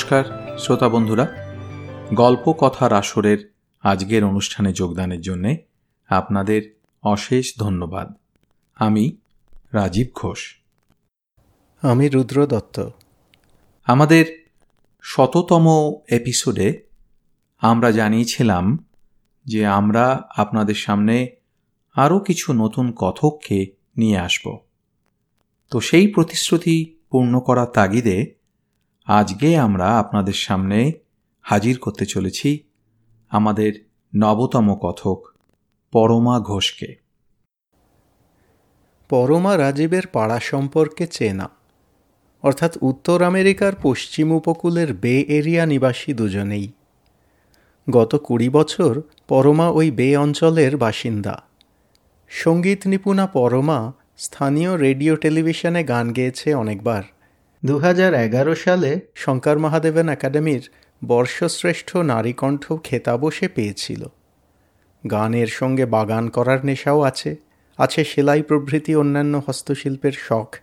নমস্কার শ্রোতা বন্ধুরা। গল্প কথার আসরের আজকের অনুষ্ঠানে যোগদানের জন্যে আপনাদের অশেষ ধন্যবাদ। আমি রাজীব ঘোষ। আমি রুদ্র দত্ত। আমাদের শততম এপিসোডে আমরা জানিয়েছিলাম যে আমরা আপনাদের সামনে আরও কিছু নতুন কথককে নিয়ে আসব। তো সেই প্রতিশ্রুতি পূর্ণ করার তাগিদে আজকে আমরা আপনাদের সামনে হাজির করতে চলেছি আমাদের নবতম কথক, পরমা ঘোষকে। পরমা রাজীবের পাড়া সম্পর্কে চেনা, অর্থাৎ উত্তর আমেরিকার পশ্চিম উপকূলের বে এরিয়া নিবাসী দুজনেই। গত কুড়ি বছর পরমা ওই বে অঞ্চলের বাসিন্দা। সংগীত নিপুণা পরমা স্থানীয় রেডিও টেলিভিশনে গান গেয়েছে অনেকবার। দু হাজার এগারো সালে শঙ্কর মহাদেবন একাডেমির বর্ষশ্রেষ্ঠ নারীকণ্ঠ খেতাবও সে পেয়েছিল। গানের সঙ্গে বাগান করার নেশাও আছে আছে সেলাই প্রভৃতি অন্যান্য হস্তশিল্পের শখ,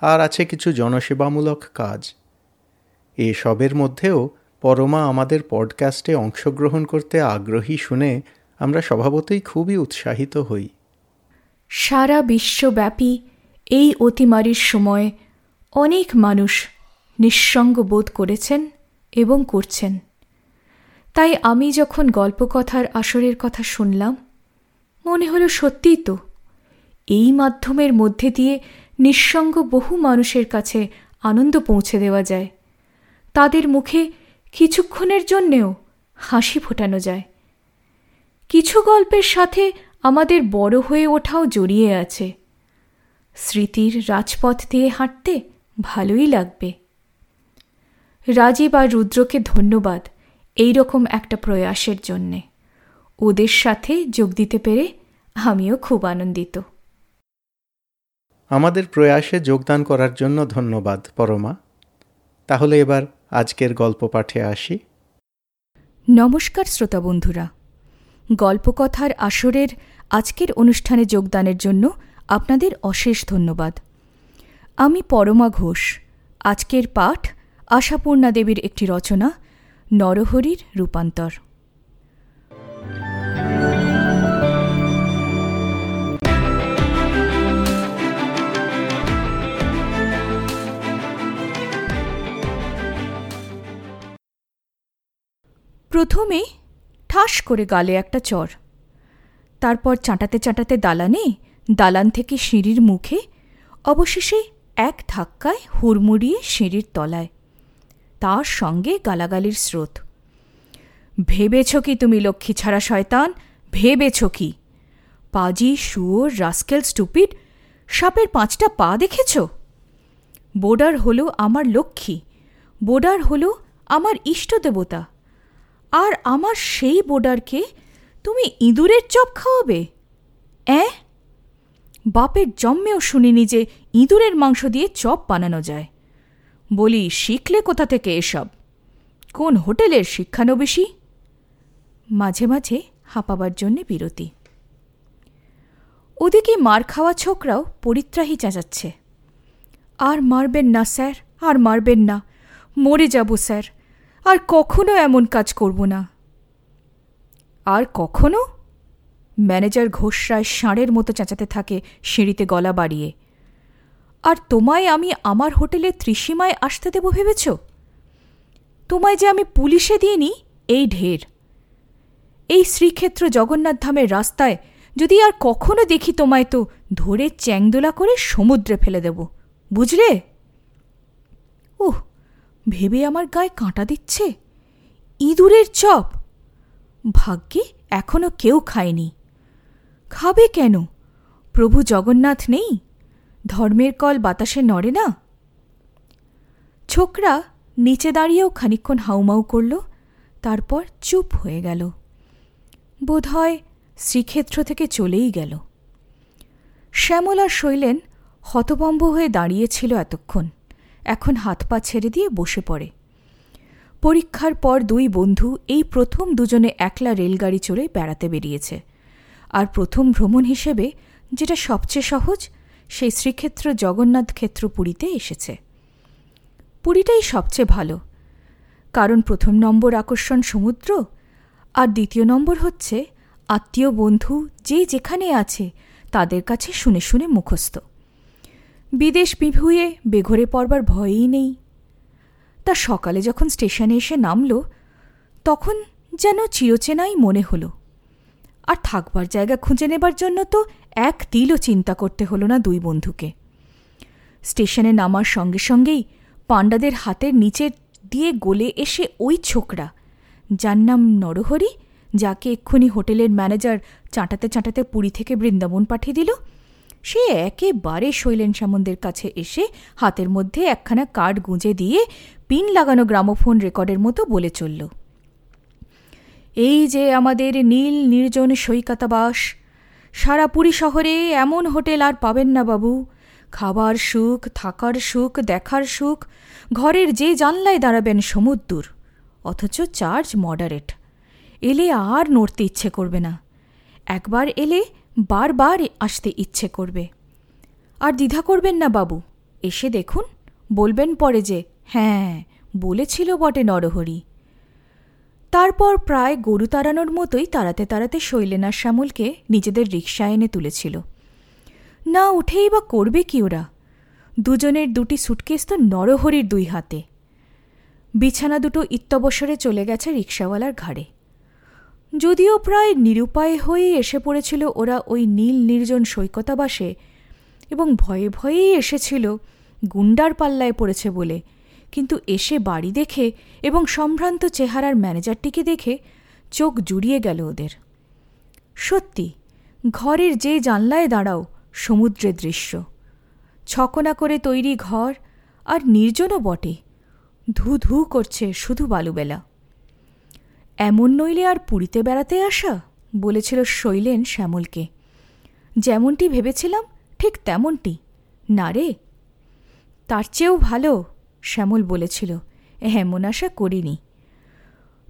আর আছে কিছু জনসেবামূলক কাজ। এসবের মধ্যেও পরমা আমাদের পডকাস্টে অংশগ্রহণ করতে আগ্রহী শুনে আমরা স্বভাবতই খুবই উৎসাহিত হই। সারা বিশ্বব্যাপী এই অতিমারির সময় অনেক মানুষ নিঃসঙ্গ বোধ করেছেন এবং করছেন। তাই আমি যখন গল্পকথার আসরের কথা শুনলাম, মনে হলো সত্যিই তো, এই মাধ্যমের মধ্যে দিয়ে নিঃসঙ্গ বহু মানুষের কাছে আনন্দ পৌঁছে দেওয়া যায়। তাদের মুখে কিছুক্ষণের জন্যেও হাসি ফোটানো যায়। কিছু গল্পের সাথে আমাদের বড় হয়ে ওঠাও জড়িয়ে আছে। স্মৃতির রাজপথ দিয়ে হাঁটতে ভালোই লাগবে। রাজীব আর রুদ্রকে ধন্যবাদ এই রকম একটা প্রয়াসের জন্যে। ওদের সাথে যোগ দিতে পেরে আমিও খুব আনন্দিত। আমাদের প্রয়াসে যোগদান করার জন্য ধন্যবাদ পরমা। তাহলে এবার আজকের গল্প পাঠে আসি। নমস্কার শ্রোতা বন্ধুরা। গল্পকথার আসরের আজকের অনুষ্ঠানে যোগদানের জন্য আপনাদের অশেষ ধন্যবাদ। আমি পরমা ঘোষ। আজকের পাঠ আশাপূর্ণা দেবীর একটি রচনা, নরহরির রূপান্তর। প্রথমে ঠাস করে গালে একটা চর। তারপর চাঁটাতে চাঁটাতে দালানে, দালান থেকে সিঁড়ির মুখে, অবশেষে এক ধাক্কায় হুড়মুড়িয়ে সিঁড়ির তলায়। তার সঙ্গে গালাগালির স্রোত। ভেবেছ কি তুমি লক্ষ্মী ছাড়া শয়তান? ভেবেছ কি? পাজি, শুয়োর, রাস্কেল, স্টুপিড, সাপের পাঁচটা পা দেখেছ? বোর্ডার হল আমার লক্ষ্মী। বোর্ডার হল আমার ইষ্ট দেবতা। আর আমার সেই বোডারকে তুমি ইঁদুরের চপ খাওয়াবে? অ্যাঁ? বাপের জন্মেও শুনিনি যে ইঁদুরের মাংস দিয়ে চপ বানানো যায়। বলি, শিখলে কোথা থেকে এসব? কোন হোটেলের শিক্ষানবিশি? মাঝে মাঝে হাঁপাবার জন্যে বিরতি। ওদিকে মার খাওয়া ছোকরাও পরিত্রাহী চেঁচাচ্ছে। আর মারবেন না, স্যার, আর মারবেন না। মরে যাব, স্যার। আর কখনো এমন কাজ করব না। আর কখনো? ম্যানেজার ঘোষরায় ষাঁড়ের মতো চেঁচাতে থাকে সিঁড়িতে গলা বাড়িয়ে। আর তোমায় আমি আমার হোটেলে ত্রিসীমায় আসতে দেব ভেবেছ? তোমায় যে আমি পুলিশে দিয়ে দিইনি, এই ঢের। এই শ্রীক্ষেত্র জগন্নাথ ধামের রাস্তায় যদি আর কখনো দেখি তোমায় তো ধরে চ্যাংদোলা করে সমুদ্রে ফেলে দেব, বুঝলে? উহ, ভেবে আমার গায়ে কাঁটা দিচ্ছে? ইঁদুরের চপ? ভাগ্যে এখনও কেউ খায়নি। খাবে কেন? প্রভু জগন্নাথ নেই? ধর্মের কল বাতাসে নড়ে না? ছোকরা নিচে দাঁড়িয়েও খানিক্ষণ হাউমাউ করল, তারপর চুপ হয়ে গেল। বোধহয় শ্রীক্ষেত্র থেকে চলেই গেল। শ্যামল শৈলেন হতবম্ব হয়ে দাঁড়িয়েছিল এতক্ষণ। এখন হাত পা ছেড়ে দিয়ে বসে পড়ে। পরীক্ষার পর দুই বন্ধু এই প্রথম দুজনে একলা রেলগাড়ি চড়ে বেড়াতে বেরিয়েছে। আর প্রথম ভ্রমণ হিসেবে, যেটা সবচেয়ে সহজ, সেই শ্রীক্ষেত্র জগন্নাথ ক্ষেত্র পুরীতে এসেছে। পুরীটাই সবচেয়ে ভালো, কারণ প্রথম নম্বর আকর্ষণ সমুদ্র, আর দ্বিতীয় নম্বর হচ্ছে, আত্মীয় বন্ধু যে যেখানে আছে, তাদের কাছে শুনে শুনে মুখস্থ। বিদেশ বিভুয়ে বেঘরে পড়বার ভয়ই নেই। তা সকালে যখন স্টেশনে এসে নামল, তখন যেন চিরচেনাই মনে হলো। আর থাকবার জায়গা খুঁজে নেবার জন্য তো এক তিলও চিন্তা করতে হলো না দুই বন্ধুকে। স্টেশনে নামার সঙ্গে সঙ্গেই পাণ্ডাদের হাতের নিচে দিয়ে গলে এসে ওই ছোকরা, যার নাম নরহরি, যাকে এক্ষুনি হোটেলের ম্যানেজার চাঁটাতে চাঁটাতে পুরী থেকে বৃন্দাবন পাঠিয়ে দিল, সে একেবারে শৈলেন সামন্দের কাছে এসে হাতের মধ্যে একখানা কার্ড গুঁজে দিয়ে পিন লাগানো গ্রামোফোন রেকর্ডের মতো বলে চলল। এই যে আমাদের নীল নির্জন সৈকতাবাস, সারা পুরী শহরে এমন হোটেল আর পাবেন না বাবু। খাবার সুখ, থাকার সুখ, দেখার সুখ, ঘরের যে জানলায় দাঁড়াবেন সমুদ্র অথচ চার্জ মডারেট। এলে আর নড়তে ইচ্ছে করবে না। একবার এলে বারবার আসতে ইচ্ছে করবে। আর দ্বিধা করবেন না বাবু, এসে দেখুন, বলবেন পরে যে হ্যাঁ বলেছিল বটে নরহরি। তারপর প্রায় গরু তাড়ানোর মতোই তাড়াতে তাড়াতে শৈলেনার শ্যামলকে নিজেদের রিক্সা এনে তুলেছিল। না উঠেই বা করবে কি ওরা? দুজনের দুটি সুটকেস তো নরহরির দুই হাতে। বিছানা দুটো ইত্যবসরে চলে গেছে রিক্সাওয়ালার ঘাড়ে। যদিও প্রায় নিরুপায় হয়েই এসে পড়েছিল ওরা ওই নীল নির্জন সৈকতাবাসে এবং ভয়ে ভয়েই এসেছিল গুন্ডার পাল্লায় পড়েছে বলে কিন্তু এসে বাড়ি দেখে এবং সম্ভ্রান্ত চেহারার ম্যানেজারটিকে দেখে চোখ জুড়িয়ে গেল ওদের। সত্যি, ঘরের যে জানলায় দাঁড়াও সমুদ্রের দৃশ্য। ছকনা করে তৈরি ঘর আর নির্জনও বটে। ধু ধু করছে শুধু বালুবেলা। এমন নইলে আর পুরীতে বেড়াতে আসা? বলেছিল শৈলেন শ্যামলকে। যেমনটি ভেবেছিলাম ঠিক তেমনটি। না রে। তার চেয়েও ভালো শ্যামল বলেছিল এমন আশা করিনি।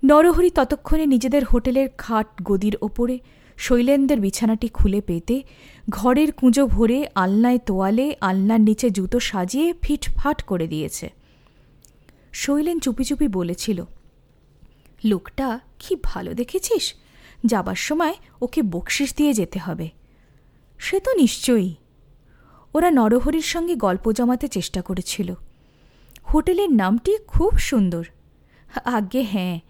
নরহরি ততক্ষণে নিজেদের হোটেলের খাট গদির ওপরে শৈলেনদের বিছানাটি খুলে পেতে, ঘরের কুঁজো ভরে আলনায় তোয়ালে, আলনার নিচে জুতো সাজিয়ে ফিটফাট করে দিয়েছে। শৈলেন চুপি চুপি বলেছিল, লোকটা কি ভালো দেখেছিস? যাবার সময় ওকে বকশিস দিয়ে যেতে হবে। সে তো নিশ্চয়ই। ওরা নরহরির সঙ্গে গল্প জমাতে চেষ্টা করেছিল। হোটেলের নামটি খুব সুন্দর। আজ্ঞে হ্যাঁ।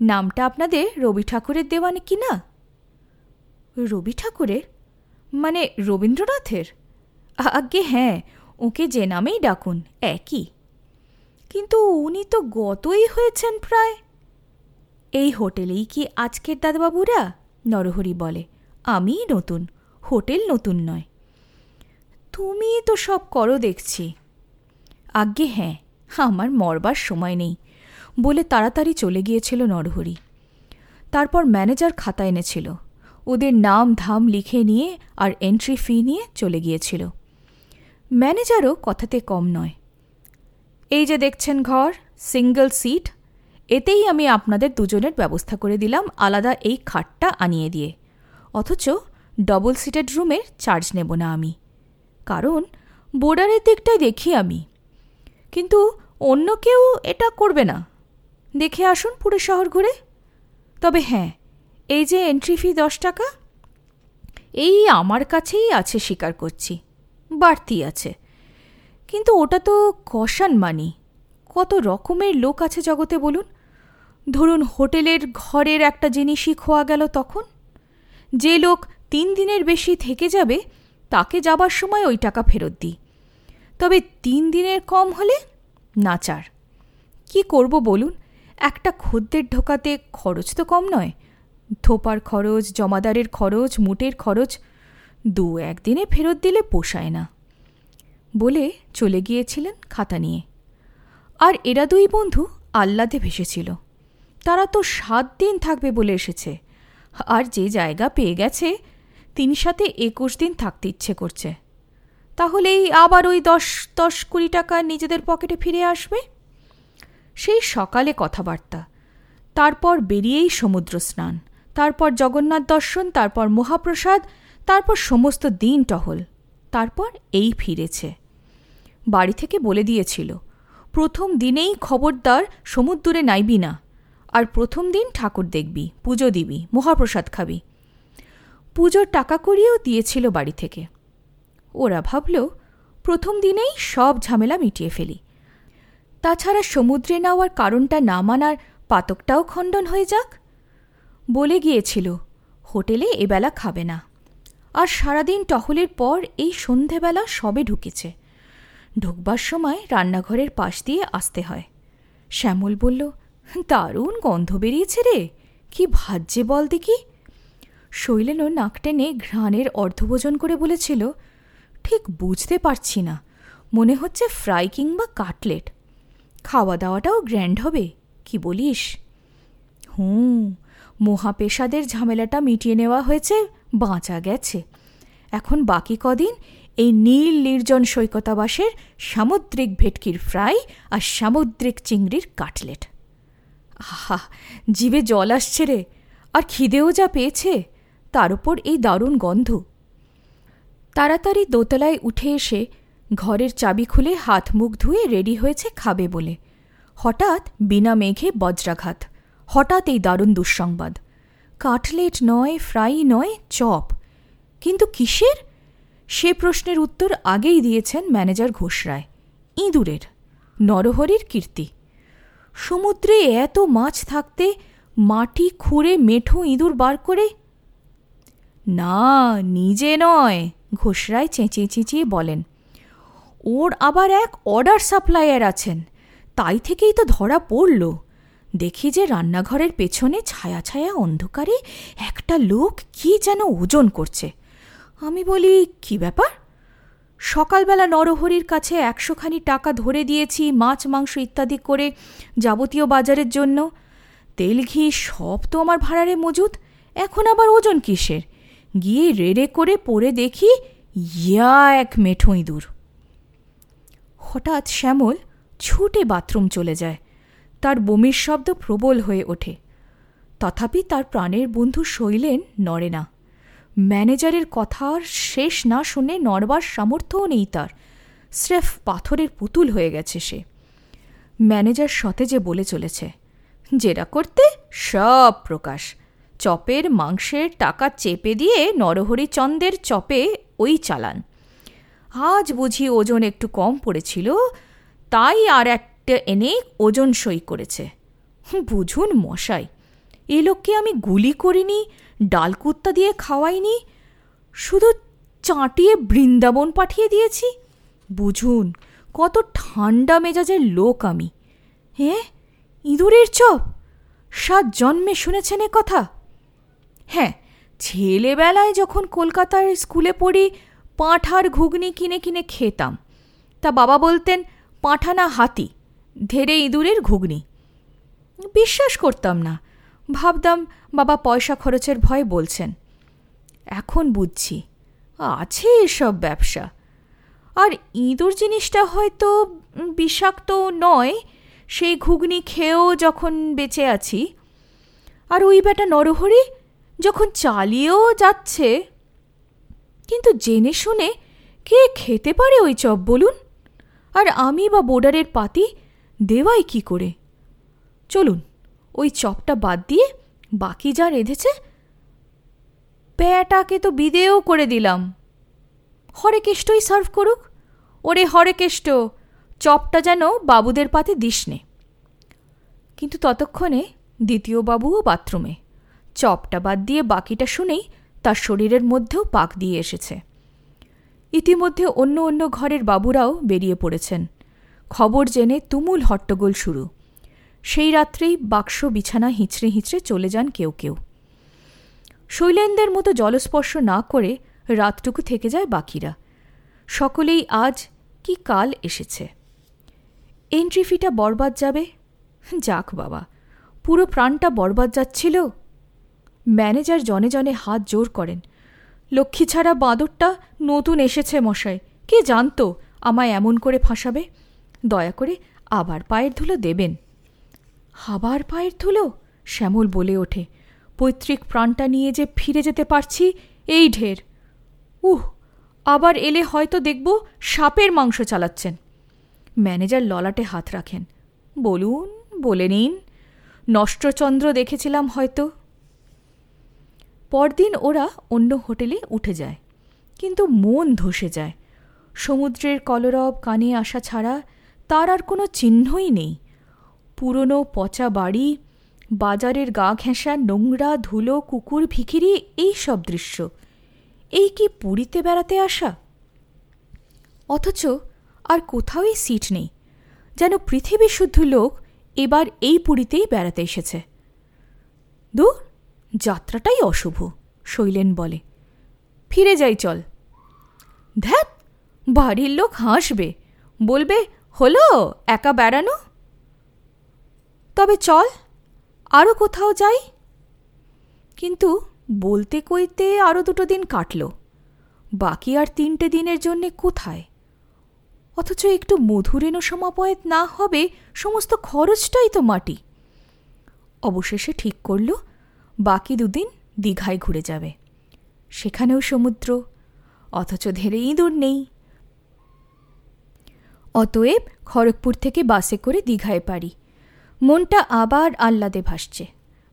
নামটা আপনাদের রবি ঠাকুরের দেওয়া কি না? রবি ঠাকুরের? মানে রবীন্দ্রনাথের? আজ্ঞে হ্যাঁ ওকে যে নামেই ডাকুন, একই। কিন্তু উনি তো গতই হয়েছেন প্রায়। এই হোটেলেই কি আজকের দাদাবাবুরা? নরহরি বলে, আমি নতুন, হোটেল নতুন নয়। তুমি তো সব করো দেখছি। আজ্ঞে হ্যাঁ। আমার মরবার সময় নেই, বলে তাড়াতাড়ি চলে গিয়েছিল নরহরি। তারপর ম্যানেজার খাতা এনেছিল, ওদের নাম ধাম লিখে নিয়ে আর এন্ট্রি ফি নিয়ে চলে গিয়েছিল। ম্যানেজারও কথাতে কম নয়। এই যে দেখছেন ঘর সিঙ্গল সিট এতেই আমি আপনাদের দুজনের ব্যবস্থা করে দিলাম আলাদা এই খাটটা আনিয়ে দিয়ে। অথচ ডবল সিটেড রুমের চার্জ নেব না আমি। কারণ বোর্ডারের দিকটাই দেখি আমি। কিন্তু অন্য কেউ এটা করবে না। দেখে আসুন পুরো শহর ঘুরে। তবে হ্যাঁ এই যে এন্ট্রি ফি দশ টাকা, এই আমার কাছেই আছে স্বীকার করছি, বাড়তি আছে। কিন্তু ওটা তো কষান মানি, কত রকমের লোক আছে জগতে বলুন। ধরুন হোটেলের ঘরের একটা জিনিসই খোয়া গেল তখন। যে লোক তিন দিনের বেশি থেকে যাবে, তাকে যাবার সময় ওই টাকা ফেরত দিই। তবে তিন দিনের কম হলে নাচার। কি করব বলুন? একটা খদ্দের ঢোকাতে খরচ তো কম নয়। থোপার খরচ, জমাদারের খরচ, মুটের খরচ দু একদিনে ফেরত দিলে পোষায় না। বলে চলে গিয়েছিলেন খাতা নিয়ে। আর এরা দুই বন্ধু আহ্লাদে ভেসেছিল। তারা তো সাত দিন থাকবে বলে এসেছে। আর যে জায়গা পেয়ে গেছে, তিনি সাথে একুশ দিন থাকতে ইচ্ছে করছে। তাহলেই আবার ওই দশ দশ কুড়ি টাকা নিজেদের পকেটে ফিরে আসবে? সেই সকালে কথাবার্তা। তারপর বেরিয়েই সমুদ্র স্নান, তারপর জগন্নাথ দর্শন, তারপর মহাপ্রসাদ, তারপর সমস্ত দিন টহল। তারপর এই ফিরেছে। বাড়ি থেকে বলে দিয়েছিল, প্রথম দিনেই খবরদার সমুদ্রে নাইবি না, আর প্রথম দিন ঠাকুর দেখবি, পুজো দিবি, মহাপ্রসাদ খাবি। পুজোর টাকা করিয়েও দিয়েছিল বাড়ি থেকে। ওরা ভাবল, প্রথম দিনেই সব ঝামেলা মিটিয়ে ফেলি। তাছাড়া সমুদ্রে নেওয়ার কারণটা না মানার পাতকটাও খণ্ডন হয়ে যাক। বলে গিয়েছিল, হোটেলে এবেলা খাবে না। আর সারাদিন টহলের পর এই সন্ধেবেলা সবে ঢুকেছে। ঢুকবার সময় রান্নাঘরের পাশ দিয়ে আসতে হয়। শ্যামল বলল, দারুণ গন্ধ বেরিয়েছে রে, কি ভাজ্যে বল দেখি? শৈলেনও নাক টেনে ঘ্রাণের অর্ধভোজন করে বলেছিল ঠিক বুঝতে পারছি না। মনে হচ্ছে ফ্রাই কিংবা কাটলেট। খাওয়া দাওয়াটাও গ্র্যান্ড হবে, কি বলিস? হুম, মহাপেশাদের ঝামেলাটা মিটিয়ে নেওয়া হয়েছে, বাঁচা গেছে। এখন বাকি কদিন এই নীল নির্জন সৈকতাবাসের সামুদ্রিক ভেটকির ফ্রাই আর সামুদ্রিক চিংড়ির কাটলেট। আহা, জিভে জল আসছে রে, আর খিদেও যা পেয়েছে, তার উপর এই দারুণ গন্ধ। তাড়াতাড়ি দোতলায় উঠে এসে ঘরের চাবি খুলে হাত মুখ ধুয়ে রেডি হয়েছে খাবে বলে। হঠাৎ বিনা মেঘে বজ্রাঘাত। হঠাৎ এই দারুণ দুঃসংবাদ। কাটলেট নয়, ফ্রাই নয়, চপ। কিন্তু কিসের? সে প্রশ্নের উত্তর আগেই দিয়েছেন ম্যানেজার ঘোষরায় ইঁদুরের, নরহরির কীর্তি। সমুদ্রে এত মাছ থাকতে মাটি খুঁড়ে মেঠো ইঁদুর বার করে? না, নিজে নয়। ঘোষরায় চেঁচিয়ে চেঁচিয়ে বলেন, ওর আবার এক অর্ডার সাপ্লায়ার আছেন। তাই থেকেই তো ধরা পড়ল। দেখি যে রান্নাঘরের পেছনে ছায়া ছায়া অন্ধকারে একটা লোক কি যেন ওজন করছে। আমি বলি, কি ব্যাপার? সকালবেলা নরহরির কাছে একশোখানি টাকা ধরে দিয়েছি, মাছ, মাংস ইত্যাদি করে যাবতীয় বাজারের জন্য। তেল, ঘি সব তো আমার ভাড়ারে মজুদ এখন আবার ওজন কিসের? গিয়ে রেড়ে করে পড়ে দেখি ইয়া এক মেঠো ইঁদুর। হঠাৎ শ্যামল ছুটে বাথরুম চলে যায়। তার বমির শব্দ প্রবল হয়ে ওঠে। তথাপি তার প্রাণের বন্ধু শৈলেন নড়ে না। ম্যানেজারের কথার শেষ না শুনে নড়বার সামর্থ্যও নেই তার। স্রেফ পাথরের পুতুল হয়ে গেছে সে। ম্যানেজার সতেজে বলে চলেছে যেটা করতে সব প্রকাশ। চপের মাংসের টাকা চেপে দিয়ে নরহরিচন্দের চপে ওই চালান। আজ বুঝি ওজন একটু কম পড়েছিল, তাই আর একটা এনে ওজন সই করেছে। বুঝুন মশাই, এ লোককে আমি গুলি করিনি ডালকুত্তা দিয়ে খাওয়াইনি, শুধু চাঁটিয়ে বৃন্দাবন পাঠিয়ে দিয়েছি। বুঝুন কত ঠান্ডা মেজাজের লোক আমি। হ্যাঁ ইঁদুরের চপ? সাত জন্মে শুনেছেন এ কথা? হ্যাঁ ছেলেবেলায় যখন কলকাতার স্কুলে পড়ি, পাঁঠার ঘুগনি কিনে কিনে খেতাম। তা বাবা বলতেন, পাঁঠা না হাতি ধেরে ইঁদুরের ঘুগনি। বিশ্বাস করতাম না। ভাবতাম, বাবা পয়সা খরচের ভয় বলছেন। এখন বুঝছি, আছে এসব ব্যবসা। আর ইঁদুর জিনিসটা হয়তো বিষাক্ত নয়, সেই ঘুগনি খেয়েও যখন বেঁচে আছি। আর ওই বেটা নরহরি যখন চালিয়েও যাচ্ছে, কিন্তু জেনে শুনে কে খেতে পারে ওই চপ বলুন? আর আমি বা বোর্ডারের পাতি দেওয়াই কি করে? চলুন, ওই চপটা বাদ দিয়ে বাকি যা রেঁধেছে, প্যাটাকে তো বিদেও করে দিলাম। হরেকেষ্টই সার্ভ করুক। ওরে হরেকেষ্ট, চপটা যেন বাবুদের পাতে দিস নে। কিন্তু ততক্ষণে দ্বিতীয় বাবুও বাথরুমে। চপটা বাদ দিয়ে বাকিটা শুনেই তার শরীরের মধ্যেও পাক দিয়ে এসেছে। ইতিমধ্যে অন্য অন্য ঘরের বাবুরাও বেরিয়ে পড়েছেন। খবর জেনে তুমুল হট্টগোল শুরু। সেই রাত্রেই বাক্স, বিছানা হিঁচড়ে হিঁচড়ে চলে যান কেউ কেউ। শৈলেনদের মতো জলস্পর্শ না করে রাতটুকু থেকে যায় বাকিরা। সকলেই আজ কি কাল এসেছে। এন্ট্রি ফিটা বরবাদ যাবে? যাক বাবা, পুরো প্রাণটা বরবাদ যাচ্ছিল। ম্যানেজার জনে জনে হাত জোর করেন। লক্ষ্মী ছাড়া বাঁদরটা নতুন এসেছে মশাই, কে জানতো আমায় এমন করে ফাঁসাবে? দয়া করে আবার পায়ের ধুলো দেবেন। আবার পায়ের ধুলো? শ্যামল বলে ওঠে। পৈতৃক প্রাণটা নিয়ে যে ফিরে যেতে পারছি, এই ঢের। উহ, আবার এলে হয়তো দেখব সাপের মাংস চালাচ্ছেন। ম্যানেজার ললাটে হাত রাখেন। বলুন, বলে নিন। নষ্টচন্দ্র দেখেছিলাম হয়তো। পরদিন ওরা অন্য হোটেলে উঠে যায়। কিন্তু মন ধসে যায়। সমুদ্রের কলরব কানে আসা ছাড়া তার আর কোনো চিহ্নই নেই। পুরনো পচা বাড়ি, বাজারের গা ঘেঁষা নোংরা ধুলো, কুকুর ভিখিরি এই সব দৃশ্য। এই কি পুরীতে বেড়াতে আসা? অথচ আর কোথাওই সিট নেই। যেন পৃথিবী শুদ্ধ লোক এবার এই পুরীতেই বেড়াতে এসেছে। দূর যাত্রাটাই অশুভ, শৈলেন বলে। ফিরে যাই চল। ধ্যাত বাড়ির লোক হাসবে, বলবে, হলো, একা বেড়ানো? তবে চল আরও কোথাও যাই। কিন্তু বলতে কইতে আরও দুটো দিন কাটল, বাকি আর তিনটে দিনের জন্যে কোথায়? অথচ একটু মধুরেণ সমাপয়েত না হবে, সমস্ত খরচটাই তো মাটি। অবশেষে ঠিক করল বাকি দুদিন দীঘায় ঘুরে যাবে। সেখানেও সমুদ্র, অথচ ধেরে ইঁদুর নেই। অতএব খড়গপুর থেকে বাসে করে দীঘায় পারি। মনটা আবার আহ্লাদে ভাসছে।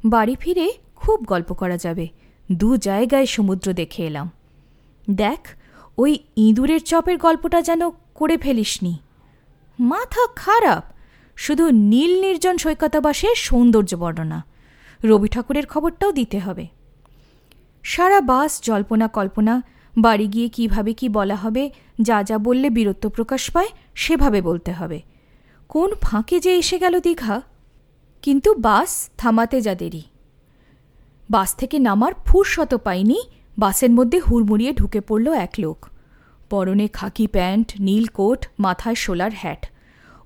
বাড়ি ফিরে খুব গল্প করা যাবে। দু জায়গায় সমুদ্র দেখে এলাম। দেখ, ওই ইঁদুরের চপের গল্পটা যেন করে ফেলিসনি। মাথা খারাপ। শুধু নীল নির্জন সৈকতাবাসের সৌন্দর্য বর্ণনা। রবি ঠাকুরের খবরটাও দিতে হবে। সারা বাস, জল্পনা, কল্পনা, বাড়ি গিয়ে কীভাবে কি বলা হবে, যা যা বললে বীরত্ব প্রকাশ পায়, সেভাবে বলতে হবে। কোন ফাঁকে যে এসে গেল দীঘা? কিন্তু বাস থামাতে যা দেরি। বাস থেকে নামার ফুরশত পাইনি, বাসের মধ্যে হুড়মুড়িয়ে ঢুকে পড়ল এক লোক। পরনে খাকি প্যান্ট, নীল কোট, মাথায় সোলার হ্যাট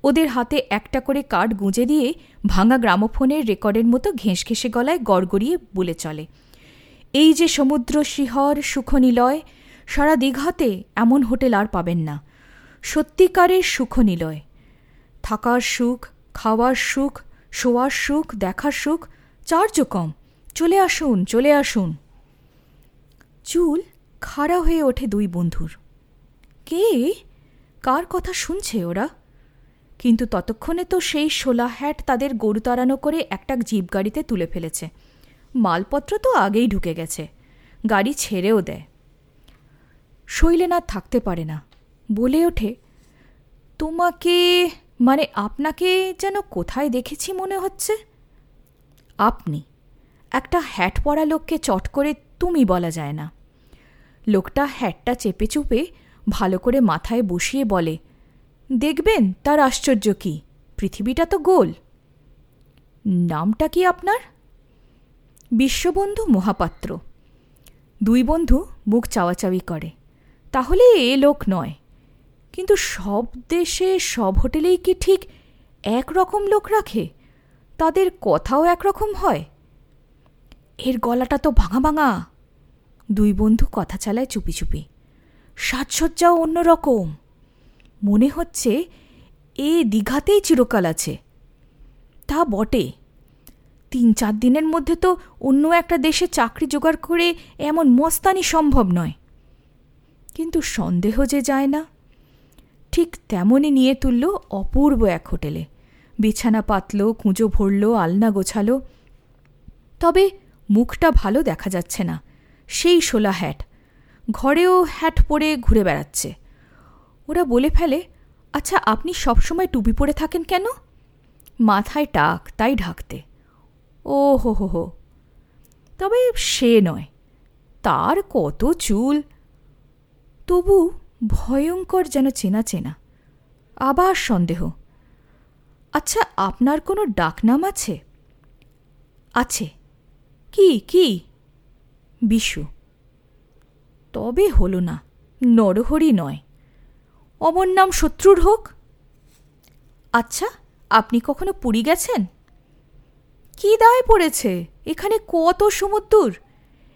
ওদের হাতে একটা করে কার্ড গুঁজে দিয়ে ভাঙা গ্রামোফোনের রেকর্ডের মতো ঘেঁষ ঘেঁষে গলায় গড়গড়িয়ে বলে চলে। এই যে সমুদ্র শিহর, সুখনিলয়, সারা দীঘাতে এমন হোটেল আর পাবেন না। সত্যিকারের সুখনিলয়। থাকার সুখ, খাওয়ার সুখ, শোয়ার সুখ, দেখার সুখ চার্জ কম। চলে আসুন চলে আসুন। চুল খাড়া হয়ে ওঠে দুই বন্ধুর। কে? কার কথা শুনছে ওরা? কিন্তু ততক্ষণে তো সেই শোলা হ্যাট তাদের গরু তাড়ানো করে একটা জিপ গাড়িতে তুলে ফেলেছে। মালপত্র তো আগেই ঢুকে গেছে। গাড়ি ছেড়েও দেয়। শৈলেনাথ থাকতে পারে না। বলে ওঠে, তোমাকে মানে আপনাকে যেন কোথায় দেখেছি মনে হচ্ছে? আপনি, একটা হ্যাট পরা লোককে চট করে তুমি বলা যায় না। লোকটা হ্যাটটা চেপে চুপে ভালো করে মাথায় বসিয়ে বলে দেখবেন তার আশ্চর্য কি? পৃথিবীটা তো গোল। নামটা কি আপনার? বিশ্ববন্ধু মহাপাত্র। দুই বন্ধু মুখ চাওয়াচাওয়ি করে। তাহলে এ লোক নয়। কিন্তু সব দেশে, সব হোটেলেই কি ঠিক এক রকম লোক রাখে? তাদের কথাও একরকম হয়। এর গলাটা তো ভাঙা ভাঙা। দুই বন্ধু কথা চালায় চুপি চুপি। সাজসজ্জাও অন্যরকম। মনে হচ্ছে এ দীঘাতেই চিরকাল আছে। তা বটে। তিন চার দিনের মধ্যে তো অন্য একটা দেশে চাকরি জোগাড় করে এমন মস্তানি সম্ভব নয়। কিন্তু সন্দেহ যে যায় না। ঠিক তেমনই নিয়ে তুলল অপূর্ব এক হোটেলে। বিছানা পাতল কুঁজো ভরল, আলনা গোছালো। তবে মুখটা ভালো দেখা যাচ্ছে না। সেই শোলা হ্যাট। ঘরেও হ্যাট পরে ঘুরে বেড়াচ্ছে। ওরা বলে ফেলে আচ্ছা আপনি সবসময় টুপি পরে থাকেন কেন? মাথায় টাক, তাই ঢাকতে। ও হো হো হো। তবে সে নয়, তার কত চুল? তবু ভয়ঙ্কর যেন চেনা চেনা, আবার সন্দেহ। আচ্ছা আপনার কোনো ডাকনাম আছে? আছে। কি কি? বিশু। তবে হলো না, নরহরি নয়। অমর নাম শত্রুর হোক। আচ্ছা আপনি কখনো পুরী গেছেন? কি দায় পড়েছে? এখানে কত সমুদ্র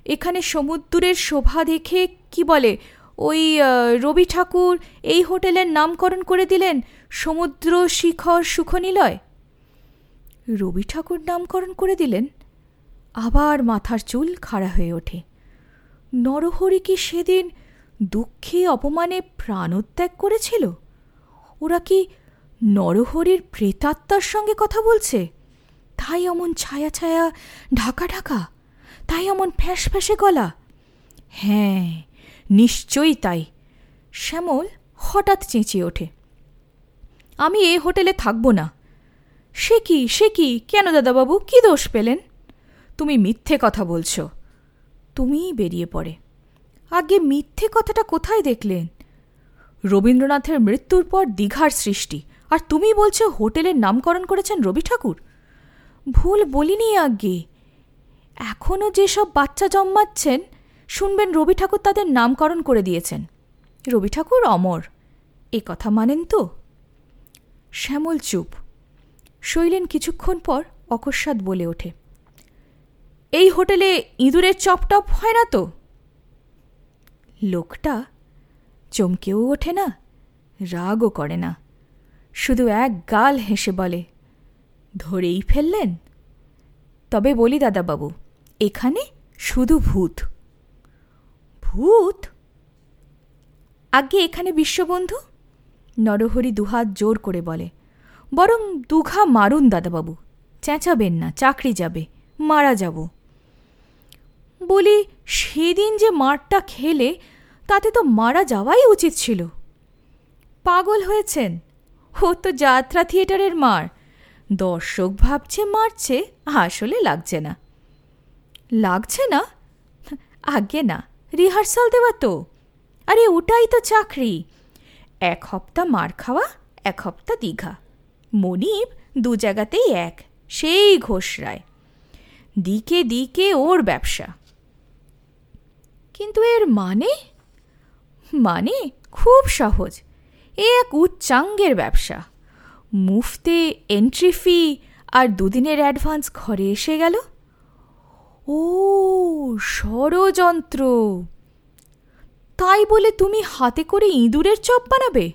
এখানে সমুদ্রের শোভা দেখে কি বলে? ওই রবি ঠাকুর এই হোটেলের নামকরণ করে দিলেন সমুদ্র শিখর সুখনিলয়। রবি ঠাকুর নামকরণ করে দিলেন? আবার মাথার চুল খাড়া হয়ে ওঠে। নরহরি কি সেদিন দুঃখে অপমানে প্রাণত্যাগ করেছিল? ওরা কি নরহরির প্রেতাত্মার সঙ্গে কথা বলছে? তাই অমন ছায়া ছায়া ঢাকা ঢাকা, তাই অমন ফ্যাস ফ্যাসে গলা। হ্যাঁ নিশ্চয়ই তাই। শ্যামল হঠাৎ চেঁচিয়ে ওঠে। আমি এ হোটেলে থাকব না। সে কি সে কি? কেন দাদাবাবু, কি দোষ পেলেন? তুমি মিথ্যে কথা বলছো। তুমিই বেরিয়ে পড়ে। আগে মিথ্যে কথাটা কোথায় দেখলেন? রবীন্দ্রনাথের মৃত্যুর পর দীঘার সৃষ্টি। আর তুমি বলছো হোটেলের নামকরণ করেছেন রবি ঠাকুর? ভুল বলিনি আগে। এখনও যেসব বাচ্চা জন্মাচ্ছেন, শুনবেন রবি ঠাকুর তাদের নামকরণ করে দিয়েছেন। রবি ঠাকুর অমর। এ কথা মানেন তো? শ্যামল চুপ। শৈলেন কিছুক্ষণ পর অকস্মাৎ বলে ওঠে। এই হোটেলে ইঁদুরের চপটপ হয় না তো? লোকটা চমকেও ওঠে না, রাগও করে না, শুধু এক গাল হেসে বলে, ধরেই ফেললেন? তবে বলি দাদাবাবু, এখানে শুধু ভূত। ভূত? আগে এখানে বিশ্ববন্ধু? নরহরি দুহাত জোর করে বলে, বরং দুঘা মারুন দাদাবাবু, চেঁচাবেন না, চাকরি যাবে, মারা যাব। বলি সেদিন যে মারটা খেলে, তাতে তো মারা যাওয়াই উচিত ছিল। পাগল হয়েছেন? ও তো যাত্রা থিয়েটারের মার। দর্শক ভাবছে মারছে, আসলে লাগছে না। লাগছে না? আগে না, রিহার্সাল দেওয়া তো। আরে ওটাই তো চাকরি। এক হপ্তা মার খাওয়া, এক হপ্তা দীঘা। মনিব দু জায়গাতেই এক, সেই ঘোষ রায় দিকে দিকে ওর ব্যবসা। কিন্তু এর মানে? মানে খুব সহজ। এ এক উচ্চাঙ্গের ব্যবসা। মুফতে এন্ট্রি ফি আর দুদিনের অ্যাডভান্স ঘরে এসে গেল। ও, ষড়যন্ত্র। তাই বলে তুমি হাতে করে ইঁদুরের চপ বানাবে?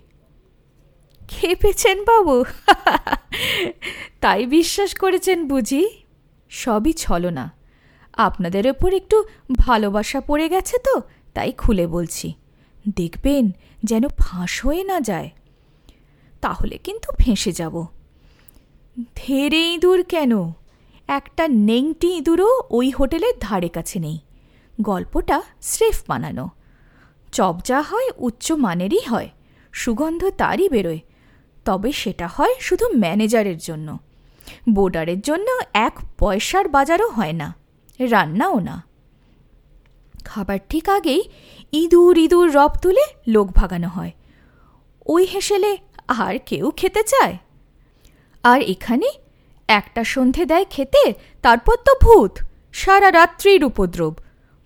খেপেছেন বাবু। তাই বিশ্বাস করেছেন বুঝি? সবই ছলনা। আপনাদের ওপর একটু ভালোবাসা পড়ে গেছে তো, তাই খুলে বলছি। দেখবেন যেন ফাঁস হয়ে না যায়। তাহলে কিন্তু ফেঁসে যাব। ধেরে ইঁদুর কেন? একটা নেংটি ইঁদুরও ওই হোটেলের ধারে কাছে নেই। গল্পটা স্রেফ বানানো। চপ যা হয় উচ্চ মানেরই হয়, সুগন্ধ তারই বেরোয়। তবে সেটা হয় শুধু ম্যানেজারের জন্য। বোর্ডারের জন্য এক পয়সার বাজারও হয় না। রান্নাও না। খাবার ঠিক আগেই ইঁদুর ইঁদুর রব তুলে লোক ভাগানো হয়। ওই হেসেলে আর কেউ খেতে চায়। আর এখানে একটা সন্ধে দেয় খেতে, তারপর তো ভূত, সারা রাত্রির উপদ্রব,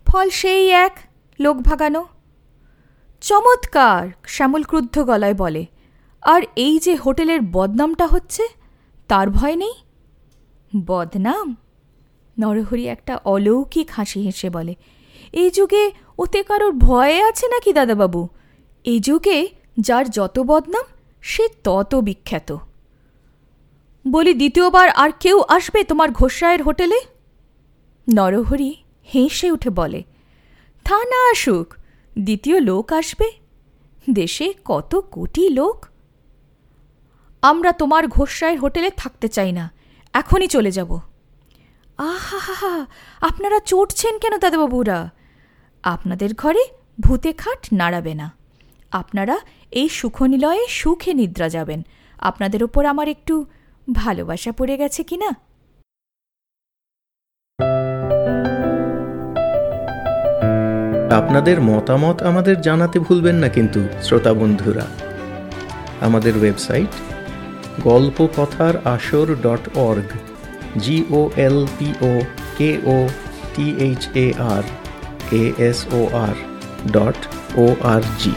ফল সেই এক, লোক ভাগানো। চমৎকার, শ্যামল ক্রুদ্ধ গলায় বলে, আর এই যে হোটেলের বদনামটা হচ্ছে, তার ভয় নেই? বদনাম? নরহরি একটা অলৌকিক হাসি হেসে বলে এই যুগে ওতে কারোর ভয়ে আছে নাকি দাদাবাবু? এই যুগে যার যত বদনাম, সে তত বিখ্যাত। বলি, দ্বিতীয়বার আর কেউ আসবে তোমার ঘোষরায়ের হোটেলে? নরহরি হেসে উঠে বলে, তা না আসুক, দ্বিতীয় লোক আসবে। দেশে কত কোটি লোক। আমরা তোমার ঘোষরায়ের হোটেলে থাকতে চাই না, এখনই চলে যাব। আহা আপনারা চটছেন কেন দাদাবাবুরা? আপনাদের ঘরে ভূতে খাট নাড়াবে না। আপনারা এই সুখনিলয়ে সুখে নিদ্রা যাবেন। আপনাদের ওপর আমার একটু ভালোবাসা পড়ে গেছে কি না? আপনাদের মতামত আমাদের জানাতে ভুলবেন না কিন্তু, শ্রোতা বন্ধুরা। আমাদের website Galpa Kathar Asar dot org. G O L P O K O T H A R A S O R dot O R G